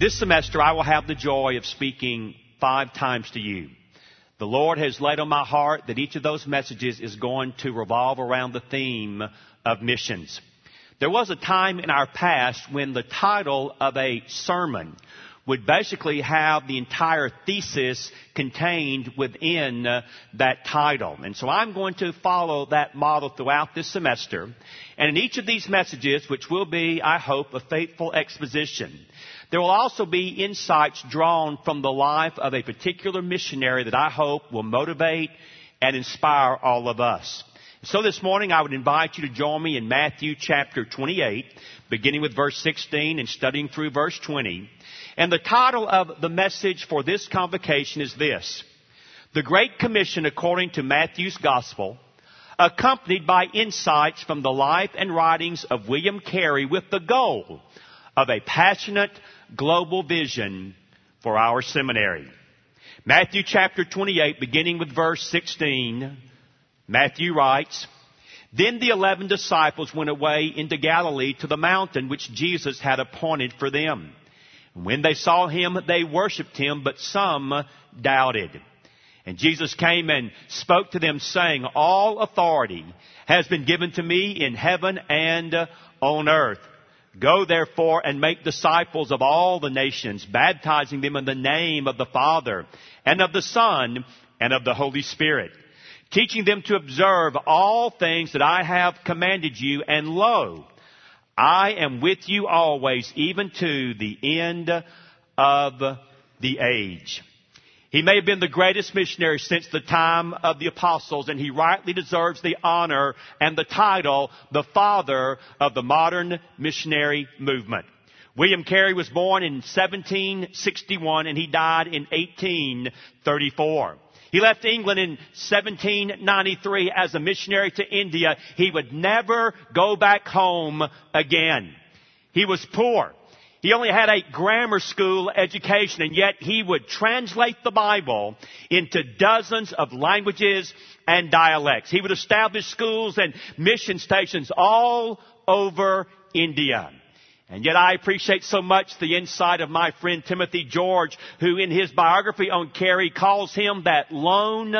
This semester, I will have the joy of speaking five times to you. The Lord has laid on my heart that each of those messages is going to revolve around the theme of missions. There was a time in our past when the title of a sermon would basically have the entire thesis contained within uh, that title. And so I'm going to follow that model throughout this semester. And in each of these messages, which will be, I hope, a faithful exposition, there will also be insights drawn from the life of a particular missionary that I hope will motivate and inspire all of us. So this morning I would invite you to join me in Matthew chapter 28, beginning with verse 16 and studying through verse 20. And the title of the message for this convocation is this. The Great Commission according to Matthew's Gospel, accompanied by insights from the life and writings of William Carey with the goal of a passionate global vision for our seminary. Matthew chapter 28, beginning with verse 16, Matthew writes, Then the eleven disciples went away into Galilee to the mountain which Jesus had appointed for them. when they saw him, they worshipped him, but some doubted. And Jesus came and spoke to them saying, All authority has been given to me in heaven and on earth. Go therefore and make disciples of all the nations, baptizing them in the name of the Father and of the Son and of the Holy Spirit, teaching them to observe all things that I have commanded you, and lo, I am with you always, even to the end of the age. He may have been the greatest missionary since the time of the apostles, and he rightly deserves the honor and the title, the father of the modern missionary movement. William Carey was born in 1761 and he died in 1834. He left England in 1793 as a missionary to India. He would never go back home again. He was poor. He only had a grammar school education and yet he would translate the Bible into dozens of languages and dialects. He would establish schools and mission stations all over India. And yet I appreciate so much the insight of my friend Timothy George, who in his biography on Carey calls him that lone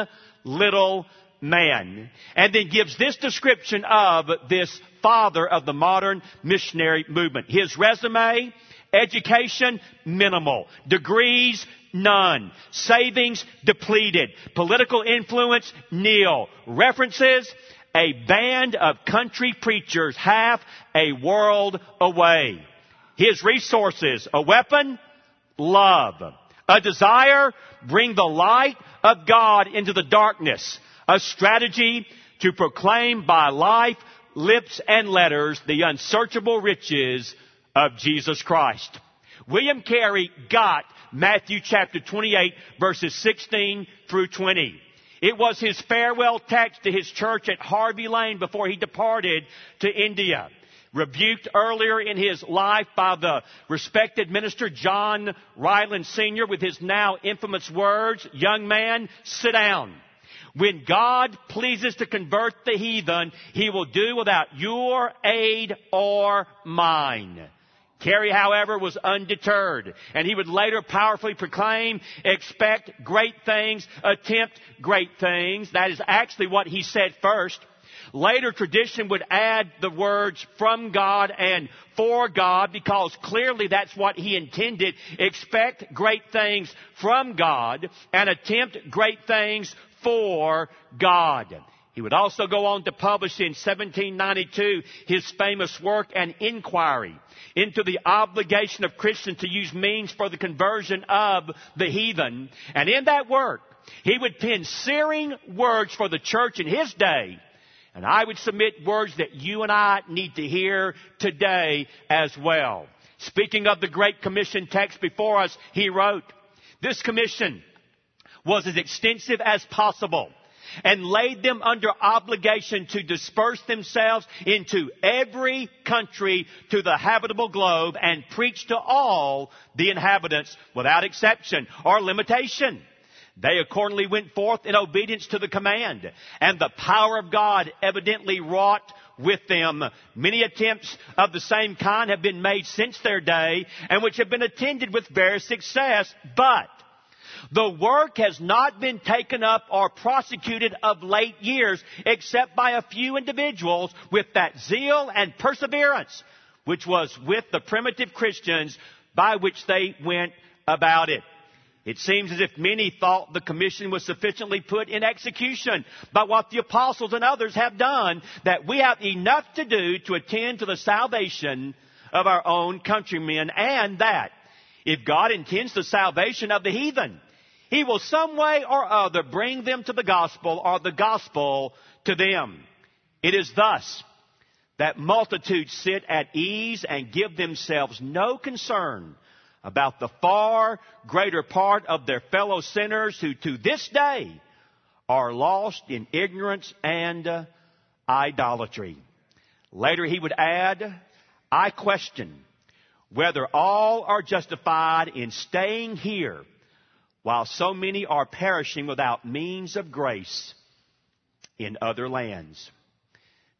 little man. And then gives this description of this father of the modern missionary movement. His resume, Education, minimal. Degrees, none. Savings, depleted. Political influence, nil. References, a band of country preachers half a world away. His resources, a weapon, love. A desire, bring the light of God into the darkness. A strategy to proclaim by life, lips, and letters the unsearchable riches of Jesus Christ. William Carey got Matthew chapter 28 verses 16 through 20. It was his farewell text to his church at Harvey Lane before he departed to India. Rebuked earlier in his life by the respected minister John Ryland Sr. with his now infamous words, young man, sit down. When God pleases to convert the heathen, he will do without your aid or mine. Carey, however, was undeterred, and he would later powerfully proclaim, expect great things, attempt great things. That is actually what he said first. Later tradition would add the words from God and for God because clearly that's what he intended. Expect great things from God and attempt great things for God. He would also go on to publish in 1792 his famous work, An Inquiry into the obligation of Christians to use means for the conversion of the heathen. And in that work, he would pen searing words for the church in his day And I would submit words that you and I need to hear today as well. Speaking of the Great Commission text before us, he wrote, this commission was as extensive as possible and laid them under obligation to disperse themselves into every country to the habitable globe and preach to all the inhabitants without exception or limitation. They accordingly went forth in obedience to the command, and the power of God evidently wrought with them. Many attempts of the same kind have been made since their day, and which have been attended with various success, but the work has not been taken up or prosecuted of late years except by a few individuals with that zeal and perseverance which was with the primitive Christians by which they went about it. It seems as if many thought the commission was sufficiently put in execution by what the apostles and others have done that we have enough to do to attend to the salvation of our own countrymen and that if God intends the salvation of the heathen, He will some way or other bring them to the gospel or the gospel to them. It is thus that multitudes sit at ease and give themselves no concern about the far greater part of their fellow sinners who to this day are lost in ignorance and uh, idolatry. Later he would add, I question whether all are justified in staying here while so many are perishing without means of grace in other lands.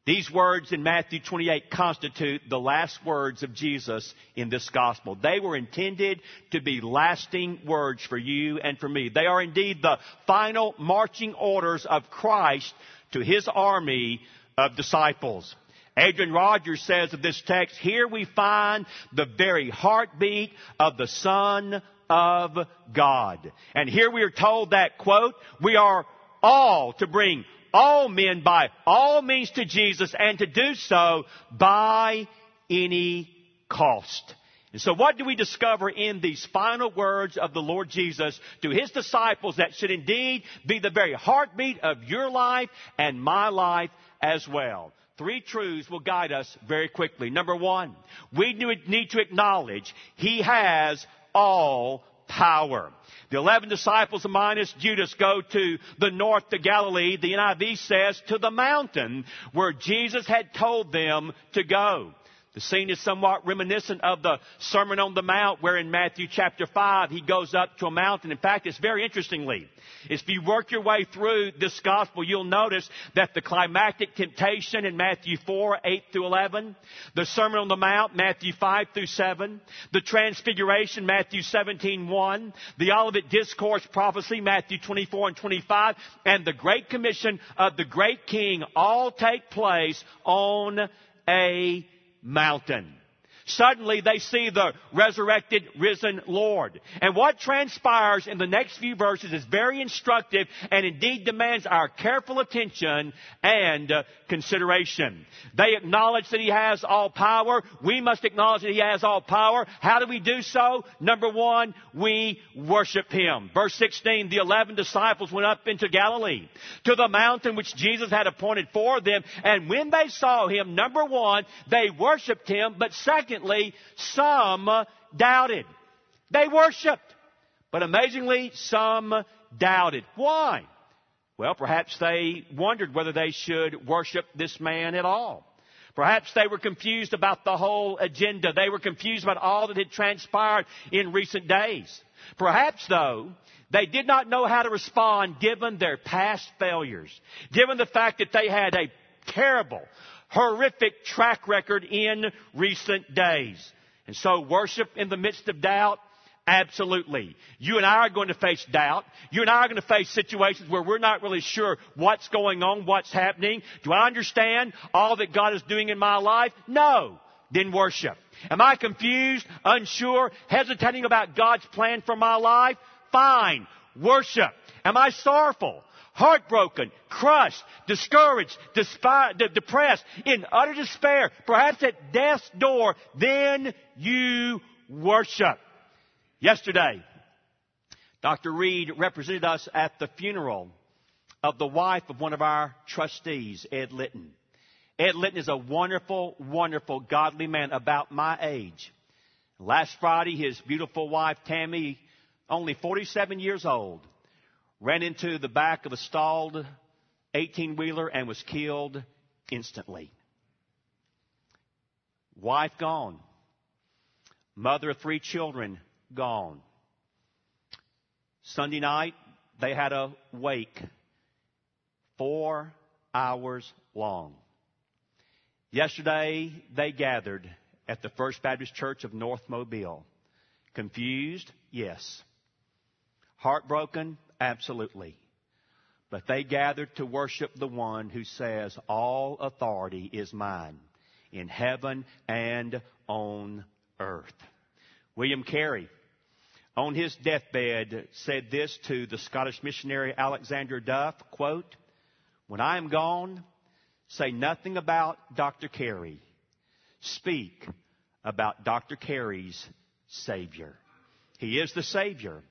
These words in Matthew 28 constitute the last words of Jesus in this gospel. They were intended to be lasting words for you and for me. They are indeed the final marching orders of Christ to his army of disciples. Adrian Rogers says of this text, here we find the very heartbeat of the Son of God. And here we are told that, quote, we are all to bring all men by all means to Jesus and to do so by any cost. And so what do we discover in these final words of the Lord Jesus to His disciples that should indeed be the very heartbeat of your life and my life as well? Three truths will guide us very quickly. Number one, we need to acknowledge He has all power. The eleven disciples minus Judas go to the north to Galilee. The NIV says to the mountain where Jesus had told them to go. The scene is somewhat reminiscent of the Sermon on the Mount where in Matthew chapter 5 he goes up to a mountain. In fact, it's very interestingly. If you work your way through this gospel, you'll notice that the climactic temptation in Matthew 4, 8 through 11, the Sermon on the Mount, Matthew 5 through 7, the Transfiguration, Matthew 17, 1, the Olivet Discourse prophecy, Matthew 24 and 25, and the Great Commission of the Great King all take place on a mountain. Suddenly they see the resurrected, risen Lord. And what transpires in the next few verses is very instructive and indeed demands our careful attention and uh, consideration. They acknowledge that He has all power. We must acknowledge that He has all power. How do we do so? Number one, we worship Him. Verse 16, the eleven disciples went up into Galilee to the mountain which Jesus had appointed for them. And when they saw Him, number one, they worshiped Him. But second, Some doubted. They worshiped. But amazingly, some doubted. Why? Well, perhaps they wondered whether they should worship this man at all. Perhaps they were confused about the whole agenda. They were confused about all that had transpired in recent days. Perhaps, though, they did not know how to respond given their past failures, given the fact that they had a terrible, horrific track record in recent days. And so worship in the midst of doubt, Absolutely. You and I are going to face doubt. You and I are going to face situations where we're not really sure what's going on, what's happening. Do I understand all that God is doing in my life? No. Then worship. Am I confused, unsure, hesitating about God's plan for my life? Fine. Worship. Am I sorrowful? Heartbroken, crushed, discouraged, depressed, in utter despair, perhaps at death's door, then you worship. Yesterday, Dr. Reed represented us at the funeral of the wife of one of our trustees, Ed Litton. Ed Litton is a wonderful, wonderful, godly man about my age. Last Friday, his beautiful wife, Tammy, only 47 years old, ran into the back of a stalled 18 wheeler and was killed instantly. Wife gone. Mother of three children gone. Sunday night, they had a wake. Four hours long. Yesterday, they gathered at the First Baptist Church of North Mobile. Confused? Yes. Heartbroken? Absolutely. But they gathered to worship the one who says, All authority is mine in heaven and on earth. William Carey, on his deathbed, said this to the Scottish missionary Alexander Duff, quote, When I am gone, say nothing about Dr. Carey. Speak about Dr. Carey's Savior. He is the Savior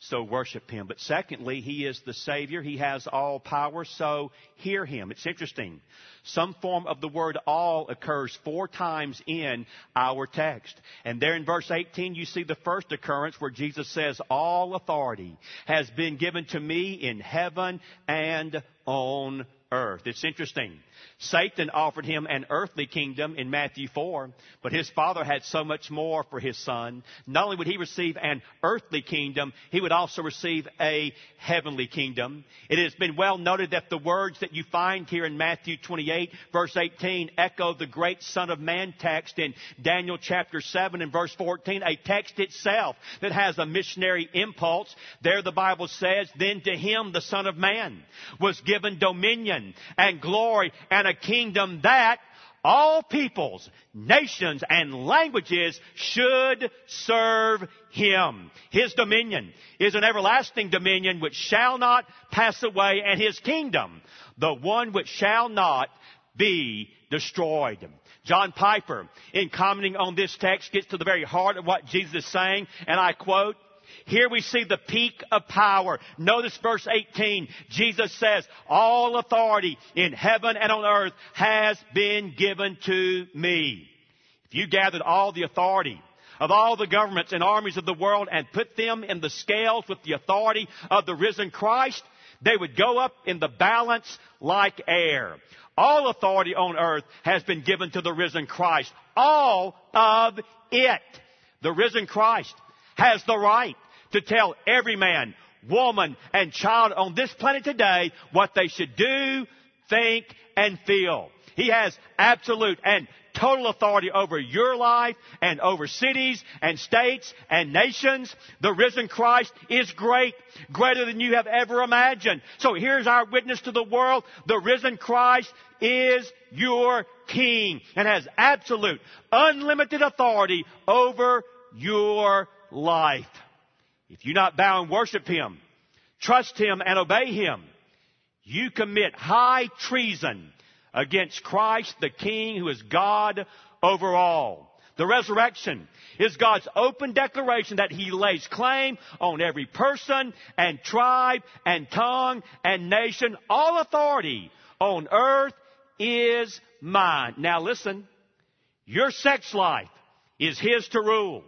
so worship him. But secondly, he is the Savior. He has all power, so hear him. It's interesting. Some form of the word all occurs four times in our text. And there in verse 18, you see the first occurrence where Jesus says, All authority has been given to me in heaven and on earth. It's interesting. Satan offered him an earthly kingdom in Matthew 4, but his father had so much more for his son. Not only would he receive an earthly kingdom, he would also receive a heavenly kingdom. It has been well noted that the words that you find here in Matthew 28 verse 18 echo the great Son of Man text in Daniel chapter 7 and verse 14, a text itself that has a missionary impulse. There the Bible says, then to him the Son of Man was given dominion and glory and a kingdom that all peoples, nations, and languages should serve him. His dominion is an everlasting dominion which shall not pass away, and his kingdom, the one which shall not be destroyed. John Piper, in commenting on this text, gets to the very heart of what Jesus is saying, and I quote, here we see the peak of power. Notice verse 18. Jesus says, all authority in heaven and on earth has been given to me. If you gathered all the authority of all the governments and armies of the world and put them in the scales with the authority of the risen Christ, they would go up in the balance like air. All authority on earth has been given to the risen Christ. All of it. The risen Christ has the right to tell every man, woman, and child on this planet today what they should do, think, and feel. He has absolute and total authority over your life and over cities and states and nations. The risen Christ is great, greater than you have ever imagined. So here's our witness to the world. The risen Christ is your King and has absolute, unlimited authority over your life. If you not bow and worship Him, trust Him and obey Him, you commit high treason against Christ the King who is God over all. The resurrection is God's open declaration that He lays claim on every person and tribe and tongue and nation. All authority on earth is mine. Now listen, your sex life is His to rule.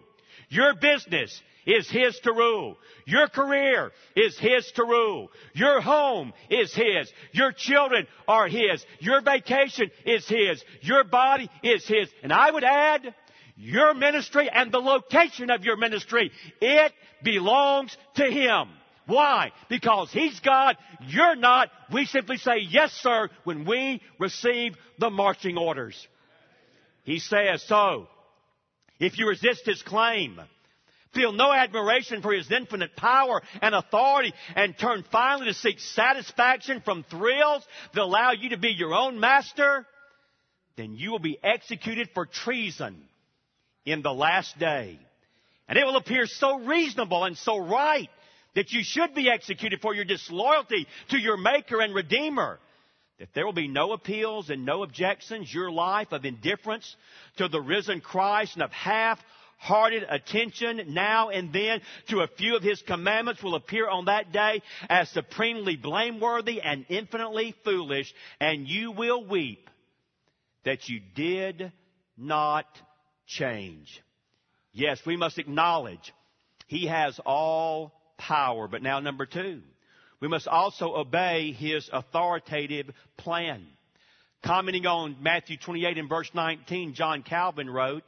Your business is His to rule. Your career is His to rule. Your home is His. Your children are His. Your vacation is His. Your body is His. And I would add, your ministry and the location of your ministry, it belongs to Him. Why? Because He's God, you're not. We simply say, yes sir, when we receive the marching orders. He says, so, if you resist His claim, feel no admiration for his infinite power and authority, and turn finally to seek satisfaction from thrills that allow you to be your own master, then you will be executed for treason in the last day. And it will appear so reasonable and so right that you should be executed for your disloyalty to your Maker and Redeemer. That there will be no appeals and no objections. Your life of indifference to the risen Christ and of half hearted attention now and then to a few of his commandments will appear on that day as supremely blameworthy and infinitely foolish, and you will weep that you did not change. Yes, we must acknowledge he has all power. But now number two, we must also obey his authoritative plan. Commenting on Matthew 28 and verse 19, John Calvin wrote,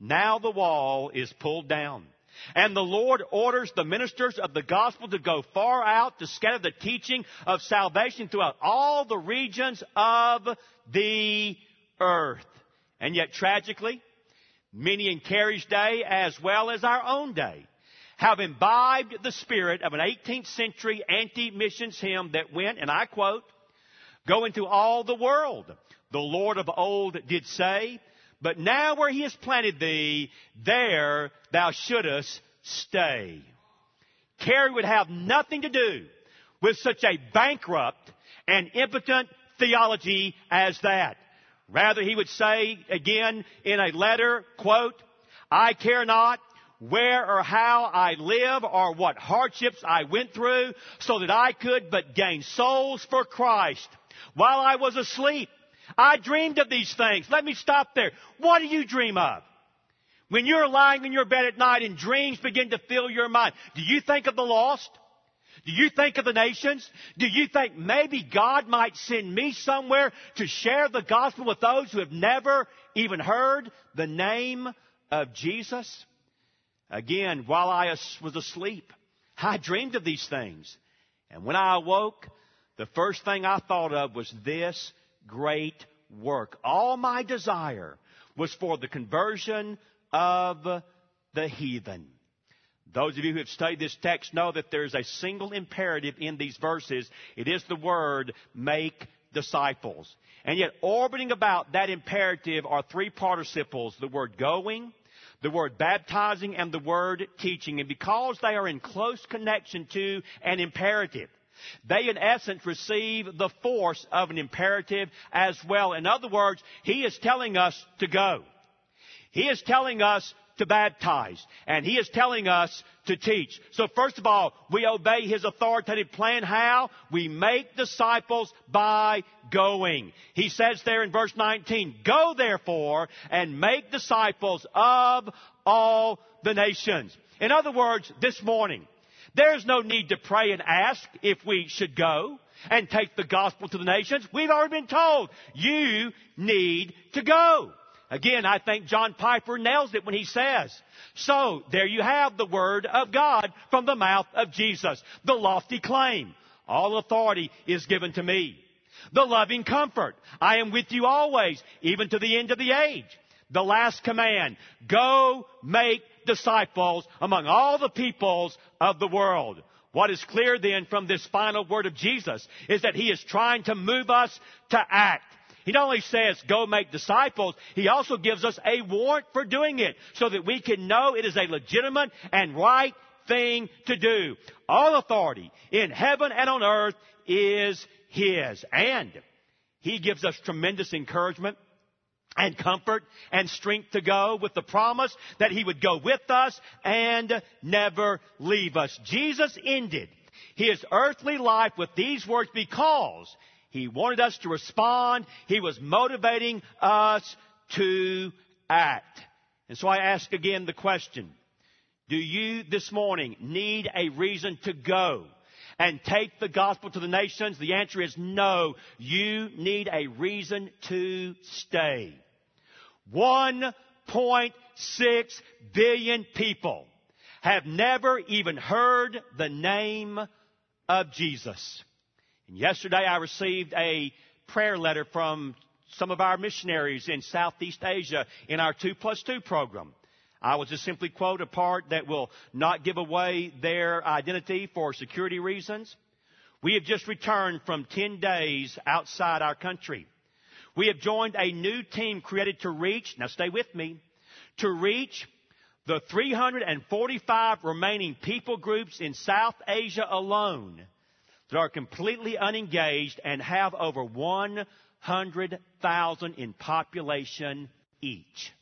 now the wall is pulled down. And the Lord orders the ministers of the gospel to go far out to scatter the teaching of salvation throughout all the regions of the earth. And yet tragically, many in Carey's day as well as our own day have imbibed the spirit of an 18th century anti-missions hymn that went, and I quote, Go into all the world. The Lord of old did say, but now where he has planted thee, there thou shouldest stay. Carey would have nothing to do with such a bankrupt and impotent theology as that. Rather, he would say again in a letter, quote, I care not where or how I live or what hardships I went through so that I could but gain souls for Christ while I was asleep. I dreamed of these things. Let me stop there. What do you dream of? When you're lying in your bed at night and dreams begin to fill your mind, do you think of the lost? Do you think of the nations? Do you think maybe God might send me somewhere to share the gospel with those who have never even heard the name of Jesus? Again, while I was asleep, I dreamed of these things. And when I awoke, the first thing I thought of was this great work. All my desire was for the conversion of the heathen. Those of you who have studied this text know that there's a single imperative in these verses. It is the word make disciples. And yet orbiting about that imperative are three participles, the word going, the word baptizing, and the word teaching. And because they are in close connection to an imperative, they, in essence, receive the force of an imperative as well. In other words, He is telling us to go. He is telling us to baptize. And He is telling us to teach. So first of all, we obey His authoritative plan. How? We make disciples by going. He says there in verse 19, Go therefore and make disciples of all the nations. In other words, this morning, there's no need to pray and ask if we should go and take the gospel to the nations. We've already been told you need to go. Again, I think John Piper nails it when he says, so there you have the word of God from the mouth of Jesus. The lofty claim. All authority is given to me. The loving comfort. I am with you always, even to the end of the age. The last command. Go make disciples among all the peoples of the world. What is clear then from this final word of Jesus is that He is trying to move us to act. He not only says, go make disciples, He also gives us a warrant for doing it so that we can know it is a legitimate and right thing to do. All authority in heaven and on earth is His. And He gives us tremendous encouragement and comfort and strength to go with the promise that he would go with us and never leave us. Jesus ended his earthly life with these words because he wanted us to respond. He was motivating us to act. And so I ask again the question, do you this morning need a reason to go? and take the gospel to the nations? The answer is no. You need a reason to stay. 1.6 billion people have never even heard the name of Jesus. And yesterday I received a prayer letter from some of our missionaries in Southeast Asia in our 2 plus 2 program. I will just simply quote a part that will not give away their identity for security reasons. We have just returned from 10 days outside our country. We have joined a new team created to reach, now stay with me, to reach the 345 remaining people groups in South Asia alone that are completely unengaged and have over 100,000 in population each.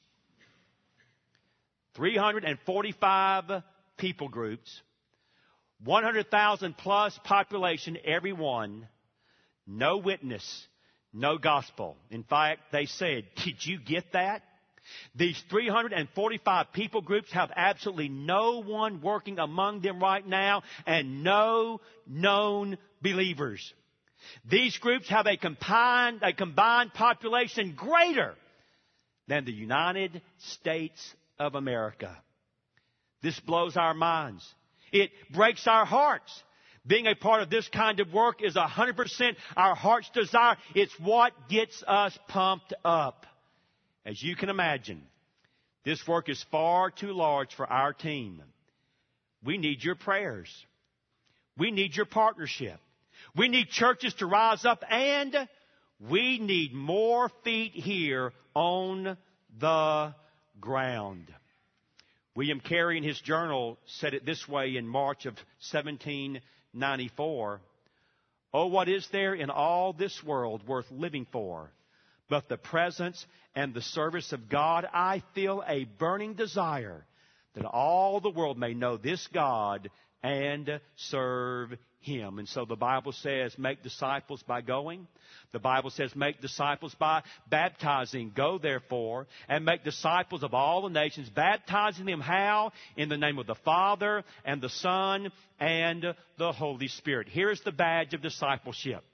345 people groups, 100,000 plus population, every one, no witness, no gospel. In fact, they said, did you get that? These 345 people groups have absolutely no one working among them right now and no known believers. These groups have a combined, a combined population greater than the United States of America. This blows our minds. It breaks our hearts. Being a part of this kind of work is 100% our heart's desire. It's what gets us pumped up. As you can imagine, this work is far too large for our team. We need your prayers. We need your partnership. We need churches to rise up and we need more feet here on the ground. William Carey in his journal said it this way in March of 1794. Oh, what is there in all this world worth living for? But the presence and the service of God, I feel a burning desire that all the world may know this God and serve Him. And so the Bible says, make disciples by going. The Bible says, make disciples by baptizing. Go therefore and make disciples of all the nations, baptizing them how? In the name of the Father and the Son and the Holy Spirit. Here's the badge of discipleship.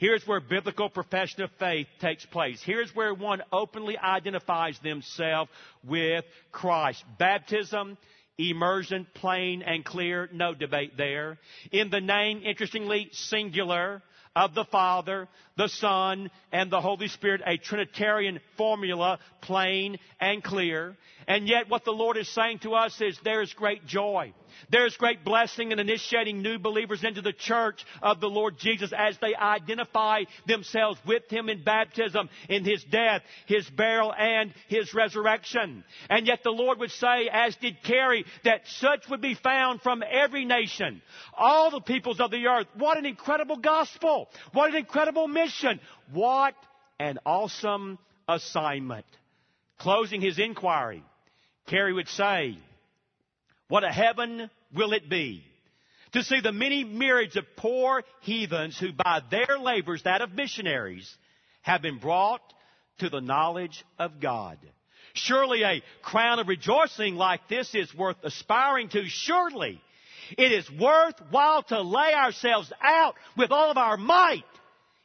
Here's where biblical profession of faith takes place. Here's where one openly identifies themselves with Christ. Baptism, immersion, plain and clear, no debate there. In the name, interestingly, singular of the Father, the Son, and the Holy Spirit, a Trinitarian formula, plain and clear. And yet what the Lord is saying to us is there is great joy. There's great blessing in initiating new believers into the church of the Lord Jesus as they identify themselves with Him in baptism, in His death, His burial, and His resurrection. And yet the Lord would say, as did Carey, that such would be found from every nation, all the peoples of the earth. What an incredible gospel! What an incredible mission! What an awesome assignment. Closing his inquiry, Carey would say, what a heaven will it be to see the many myriads of poor heathens who by their labors, that of missionaries, have been brought to the knowledge of God. Surely a crown of rejoicing like this is worth aspiring to. Surely it is worthwhile to lay ourselves out with all of our might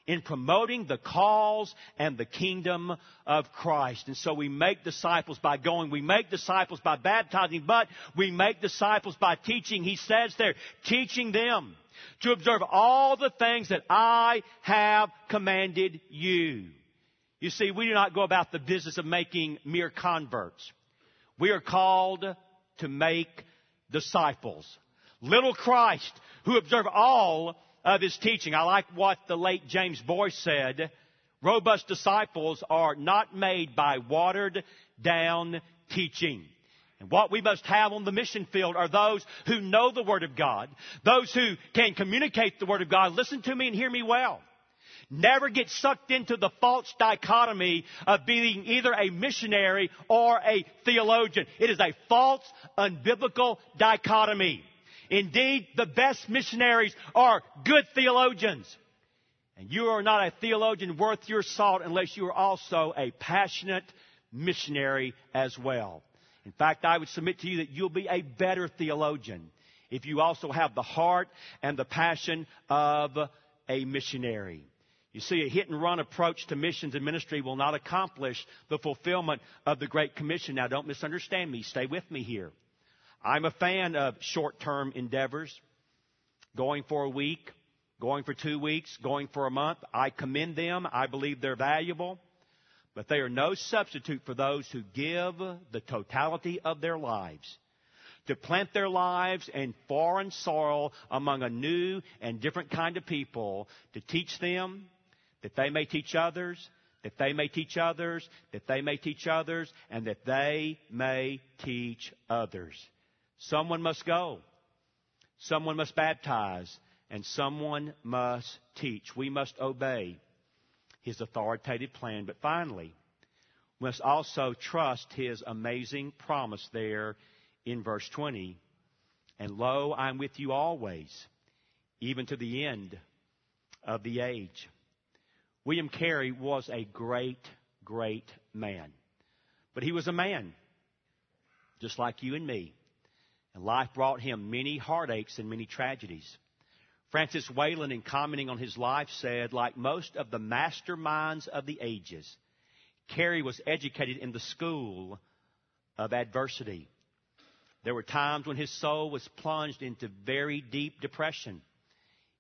in promoting the cause and the kingdom of Christ. And so we make disciples by going. We make disciples by baptizing, but we make disciples by teaching. He says there, teaching them to observe all the things that I have commanded you. You see, we do not go about the business of making mere converts. We are called to make disciples. Little Christ who observe all of his teaching. I like what the late James Boice said. Robust disciples are not made by watered down teaching. And what we must have on the mission field are those who know the Word of God, those who can communicate the Word of God. Listen to me and hear me well. Never get sucked into the false dichotomy of being either a missionary or a theologian. It is a false, unbiblical dichotomy. Indeed, the best missionaries are good theologians. And you are not a theologian worth your salt unless you are also a passionate missionary as well. In fact, I would submit to you that you'll be a better theologian if you also have the heart and the passion of a missionary. You see, a hit and run approach to missions and ministry will not accomplish the fulfillment of the Great Commission. Now, don't misunderstand me. Stay with me here. I'm a fan of short term endeavors, going for a week, going for two weeks, going for a month. I commend them. I believe they're valuable. But they are no substitute for those who give the totality of their lives to plant their lives in foreign soil among a new and different kind of people to teach them that they may teach others, that they may teach others, that they may teach others, and that they may teach others. Someone must go. Someone must baptize. And someone must teach. We must obey his authoritative plan. But finally, We must also trust his amazing promise there in verse 20. And lo, I'm with you always, even to the end of the age. William Carey was a great, great man. But he was a man, just like you and me. And life brought him many heartaches and many tragedies. Francis Wayland, in commenting on his life, said, like most of the masterminds of the ages, Carey was educated in the school of adversity. There were times when his soul was plunged into very deep depression.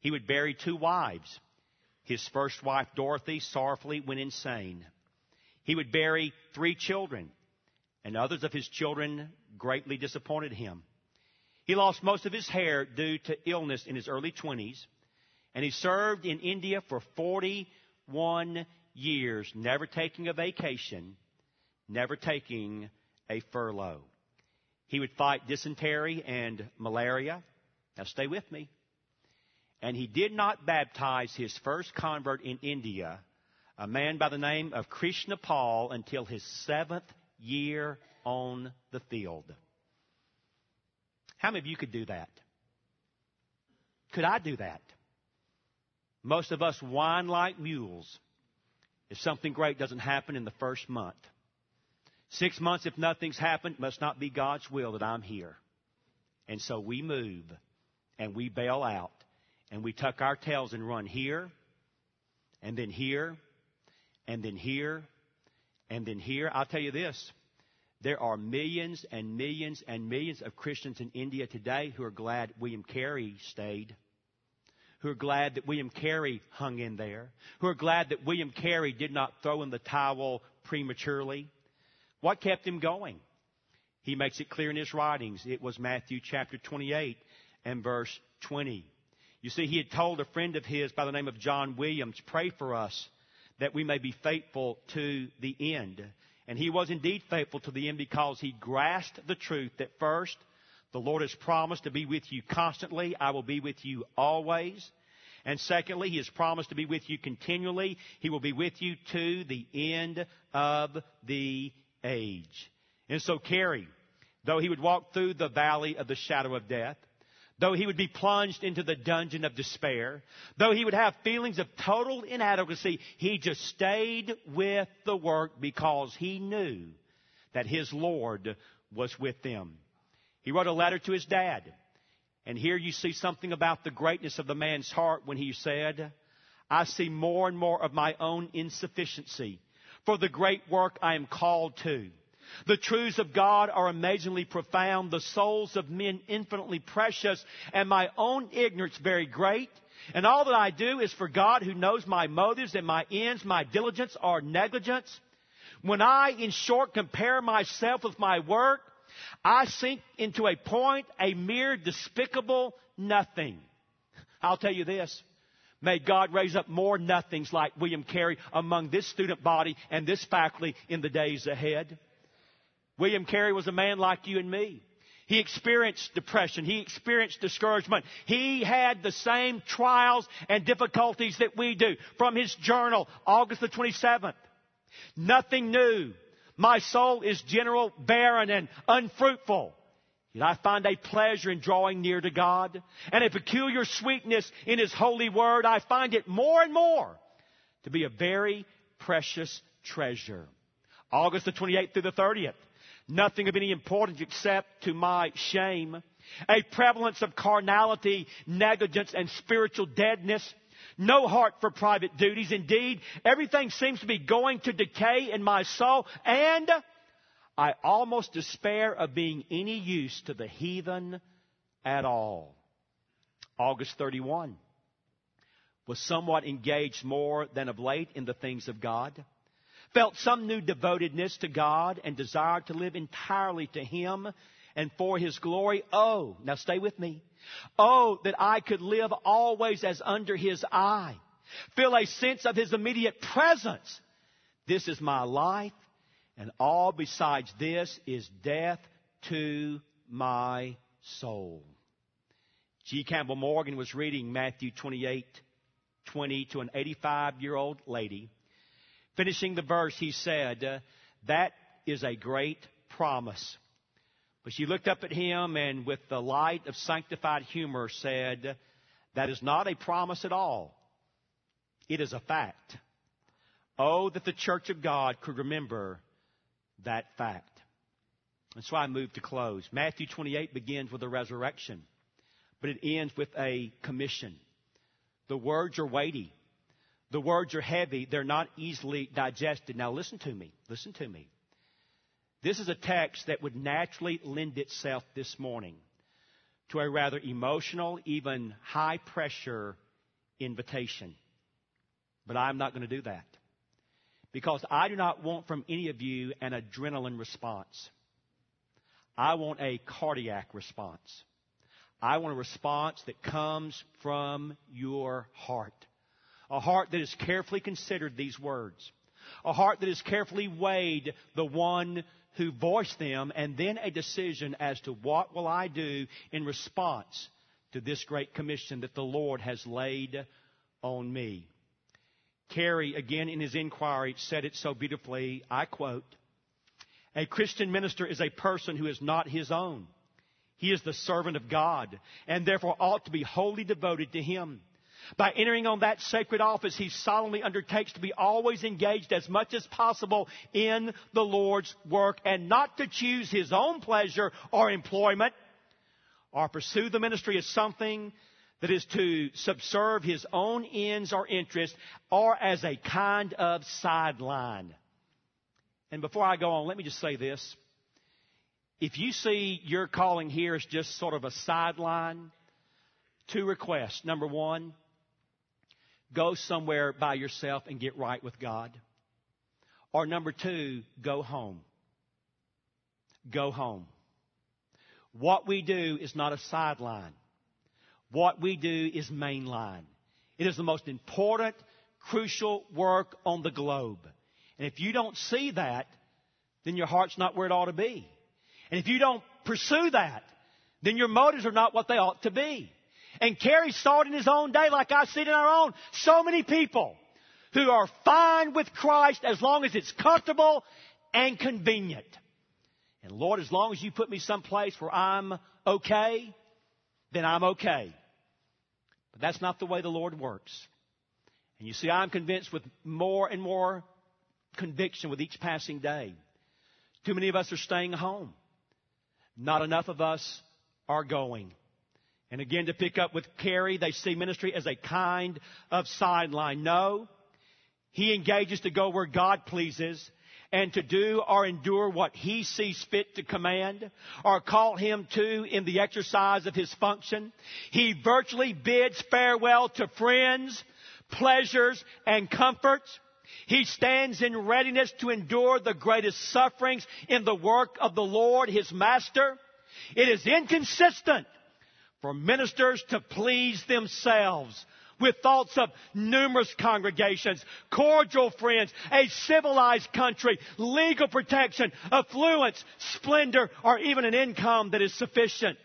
He would bury two wives. His first wife, Dorothy, sorrowfully went insane. He would bury three children, and others of his children greatly disappointed him. He lost most of his hair due to illness in his early 20s, and he served in India for 41 years, never taking a vacation, never taking a furlough. He would fight dysentery and malaria. Now stay with me. And he did not baptize his first convert in India, a man by the name of Krishna Paul, until his seventh year on the field. How many of you could do that? Could I do that? Most of us whine like mules if something great doesn't happen in the first month. Six months, if nothing's happened, must not be God's will that I'm here. And so we move and we bail out and we tuck our tails and run here and then here and then here and then here. I'll tell you this. There are millions and millions and millions of Christians in India today who are glad William Carey stayed who are glad that William Carey hung in there, who are glad that William Carey did not throw in the towel prematurely. What kept him going? He makes it clear in his writings. It was Matthew chapter 28 and verse 20. You see, he had told a friend of his by the name of John Williams, pray for us that we may be faithful to the end. And he was indeed faithful to the end because he grasped the truth that first, the Lord has promised to be with you constantly. I will be with you always. And secondly, He has promised to be with you continually. He will be with you to the end of the age. And so Carey, though he would walk through the valley of the shadow of death, though he would be plunged into the dungeon of despair, though he would have feelings of total inadequacy, he just stayed with the work because he knew that his Lord was with them. He wrote a letter to his dad. And here you see something about the greatness of the man's heart when he said, I see more and more of my own insufficiency for the great work I am called to. The truths of God are amazingly profound, the souls of men infinitely precious, and my own ignorance very great. And all that I do is for God who knows my motives and my ends, my diligence or negligence. When I, in short, compare myself with my work, I sink into a point, a mere despicable nothing. I'll tell you this. May God raise up more nothings like William Carey among this student body and this faculty in the days ahead. William Carey was a man like you and me. He experienced depression. He experienced discouragement. He had the same trials and difficulties that we do. From his journal, August the 27th. Nothing new. My soul is general barren and unfruitful. Yet I find a pleasure in drawing near to God and a peculiar sweetness in His holy word. I find it more and more to be a very precious treasure. August the 28th through the 30th. Nothing of any importance except to my shame. A prevalence of carnality, negligence, and spiritual deadness no heart for private duties. Indeed, everything seems to be going to decay in my soul, and I almost despair of being any use to the heathen at all. August 31 was somewhat engaged more than of late in the things of God, felt some new devotedness to God, and desired to live entirely to Him and for His glory. Oh, now stay with me. Oh, that I could live always as under His eye. Feel a sense of His immediate presence. This is my life, and all besides this is death to my soul. G. Campbell Morgan was reading Matthew 28, 20 to an 85 year old lady. Finishing the verse, he said, uh, That is a great promise. But she looked up at him and with the light of sanctified humor said, that is not a promise at all. It is a fact. Oh, that the church of God could remember that fact. And so I move to close. Matthew 28 begins with a resurrection, but it ends with a commission. The words are weighty. The words are heavy. They're not easily digested. Now listen to me. Listen to me. This is a text that would naturally lend itself this morning to a rather emotional, even high pressure invitation. But I'm not going to do that. Because I do not want from any of you an adrenaline response. I want a cardiac response. I want a response that comes from your heart. A heart that has carefully considered these words. A heart that has carefully weighed the one who voiced them and then a decision as to what will I do in response to this great commission that the Lord has laid on me. Carey, again in his inquiry, said it so beautifully. I quote, a Christian minister is a person who is not his own. He is the servant of God and therefore ought to be wholly devoted to Him. By entering on that sacred office, he solemnly undertakes to be always engaged as much as possible in the Lord's work and not to choose his own pleasure or employment or pursue the ministry as something that is to subserve his own ends or interests or as a kind of sideline. And before I go on, let me just say this. If you see your calling here as just sort of a sideline, two requests. Number one, go somewhere by yourself and get right with God. Or number two, go home. Go home. What we do is not a sideline. What we do is mainline. It is the most important, crucial work on the globe. And if you don't see that, then your heart's not where it ought to be. And if you don't pursue that, then your motives are not what they ought to be. And Carey saw it in his own day, like I see it in our own. So many people who are fine with Christ as long as it's comfortable and convenient. And Lord, as long as you put me someplace where I'm okay, then I'm okay. But that's not the way the Lord works. And you see, I'm convinced with more and more conviction with each passing day. Too many of us are staying home. Not enough of us are going. And again, to pick up with Carey, they see ministry as a kind of sideline. No, he engages to go where God pleases and to do or endure what he sees fit to command or call him to in the exercise of his function. He virtually bids farewell to friends, pleasures, and comforts. He stands in readiness to endure the greatest sufferings in the work of the Lord, his master. It is inconsistent for ministers to please themselves with thoughts of numerous congregations, cordial friends, a civilized country, legal protection, affluence, splendor, or even an income that is sufficient.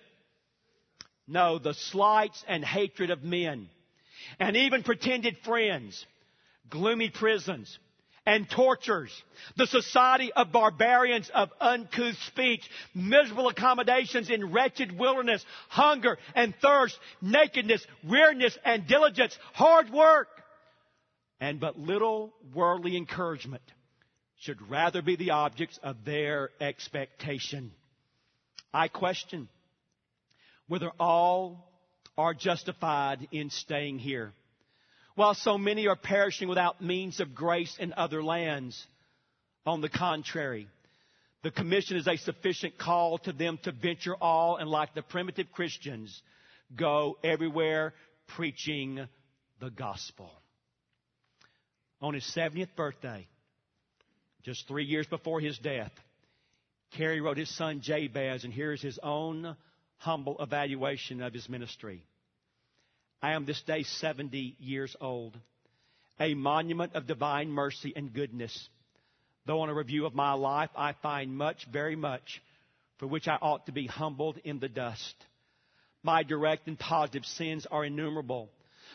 No, the slights and hatred of men, and even pretended friends, gloomy prisons, and tortures, the society of barbarians of uncouth speech, miserable accommodations in wretched wilderness, hunger and thirst, nakedness, weariness and diligence, hard work, and but little worldly encouragement should rather be the objects of their expectation. I question whether all are justified in staying here while so many are perishing without means of grace in other lands. On the contrary, the commission is a sufficient call to them to venture all and like the primitive Christians, go everywhere preaching the gospel. On his 70th birthday, just three years before his death, Carey wrote his son Jabez, and here's his own humble evaluation of his ministry. I am this day 70 years old, a monument of divine mercy and goodness. Though on a review of my life, I find much, very much, for which I ought to be humbled in the dust. My direct and positive sins are innumerable.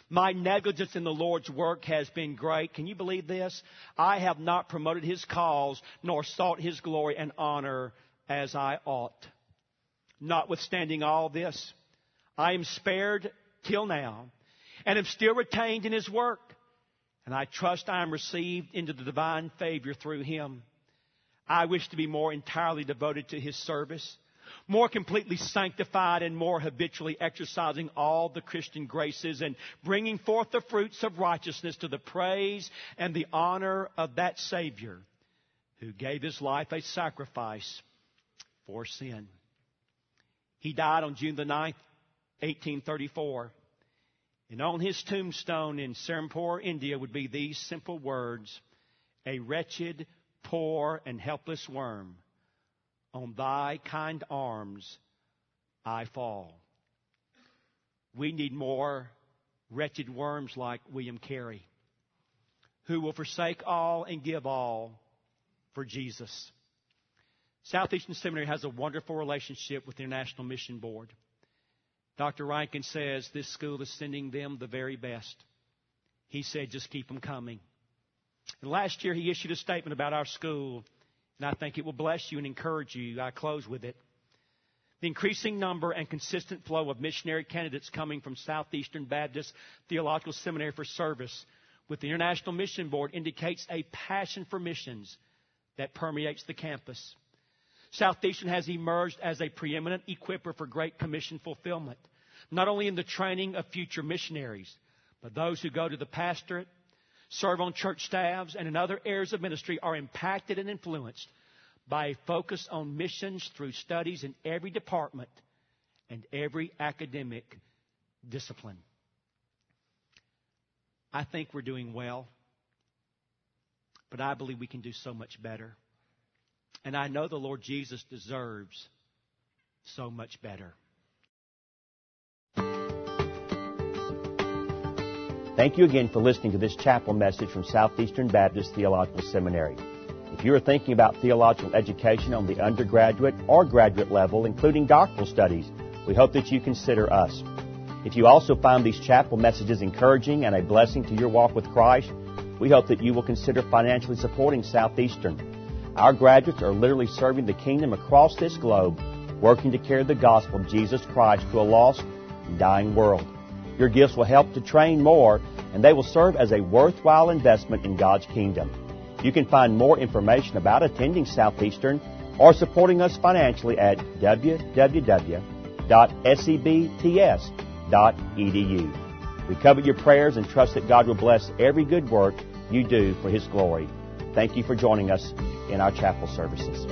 My negligence in the Lord's work has been great. Can you believe this? I have not promoted His cause nor sought His glory and honor as I ought. Notwithstanding all this, I am spared till now and am still retained in His work. And I trust I am received into the divine favor through Him. I wish to be more entirely devoted to His service, more completely sanctified and more habitually exercising all the Christian graces and bringing forth the fruits of righteousness to the praise and the honor of that Savior who gave His life a sacrifice for sin. He died on June the 9th, 1834. And on his tombstone in Serampore, India, would be these simple words A wretched, poor, and helpless worm, on thy kind arms I fall. We need more wretched worms like William Carey, who will forsake all and give all for Jesus. Southeastern Seminary has a wonderful relationship with the International Mission Board. Dr. Rankin says this school is sending them the very best. He said, just keep them coming. And last year he issued a statement about our school, and I think it will bless you and encourage you. I close with it. The increasing number and consistent flow of missionary candidates coming from Southeastern Baptist Theological Seminary for service with the International Mission Board indicates a passion for missions that permeates the campus. Southeastern has emerged as a preeminent equiper for Great Commission fulfillment, not only in the training of future missionaries, but those who go to the pastorate, serve on church staffs, and in other areas of ministry are impacted and influenced by a focus on missions through studies in every department and every academic discipline. I think we're doing well, but I believe we can do so much better. And I know the Lord Jesus deserves so much better. Thank you again for listening to this chapel message from Southeastern Baptist Theological Seminary. If you are thinking about theological education on the undergraduate or graduate level, including doctoral studies, we hope that you consider us. If you also find these chapel messages encouraging and a blessing to your walk with Christ, we hope that you will consider financially supporting Southeastern. Our graduates are literally serving the kingdom across this globe, working to carry the gospel of Jesus Christ to a lost dying world. Your gifts will help to train more, and they will serve as a worthwhile investment in God's kingdom. You can find more information about attending Southeastern or supporting us financially at www.sebts.edu. We covet your prayers and trust that God will bless every good work you do for His glory. Thank you for joining us in our chapel services.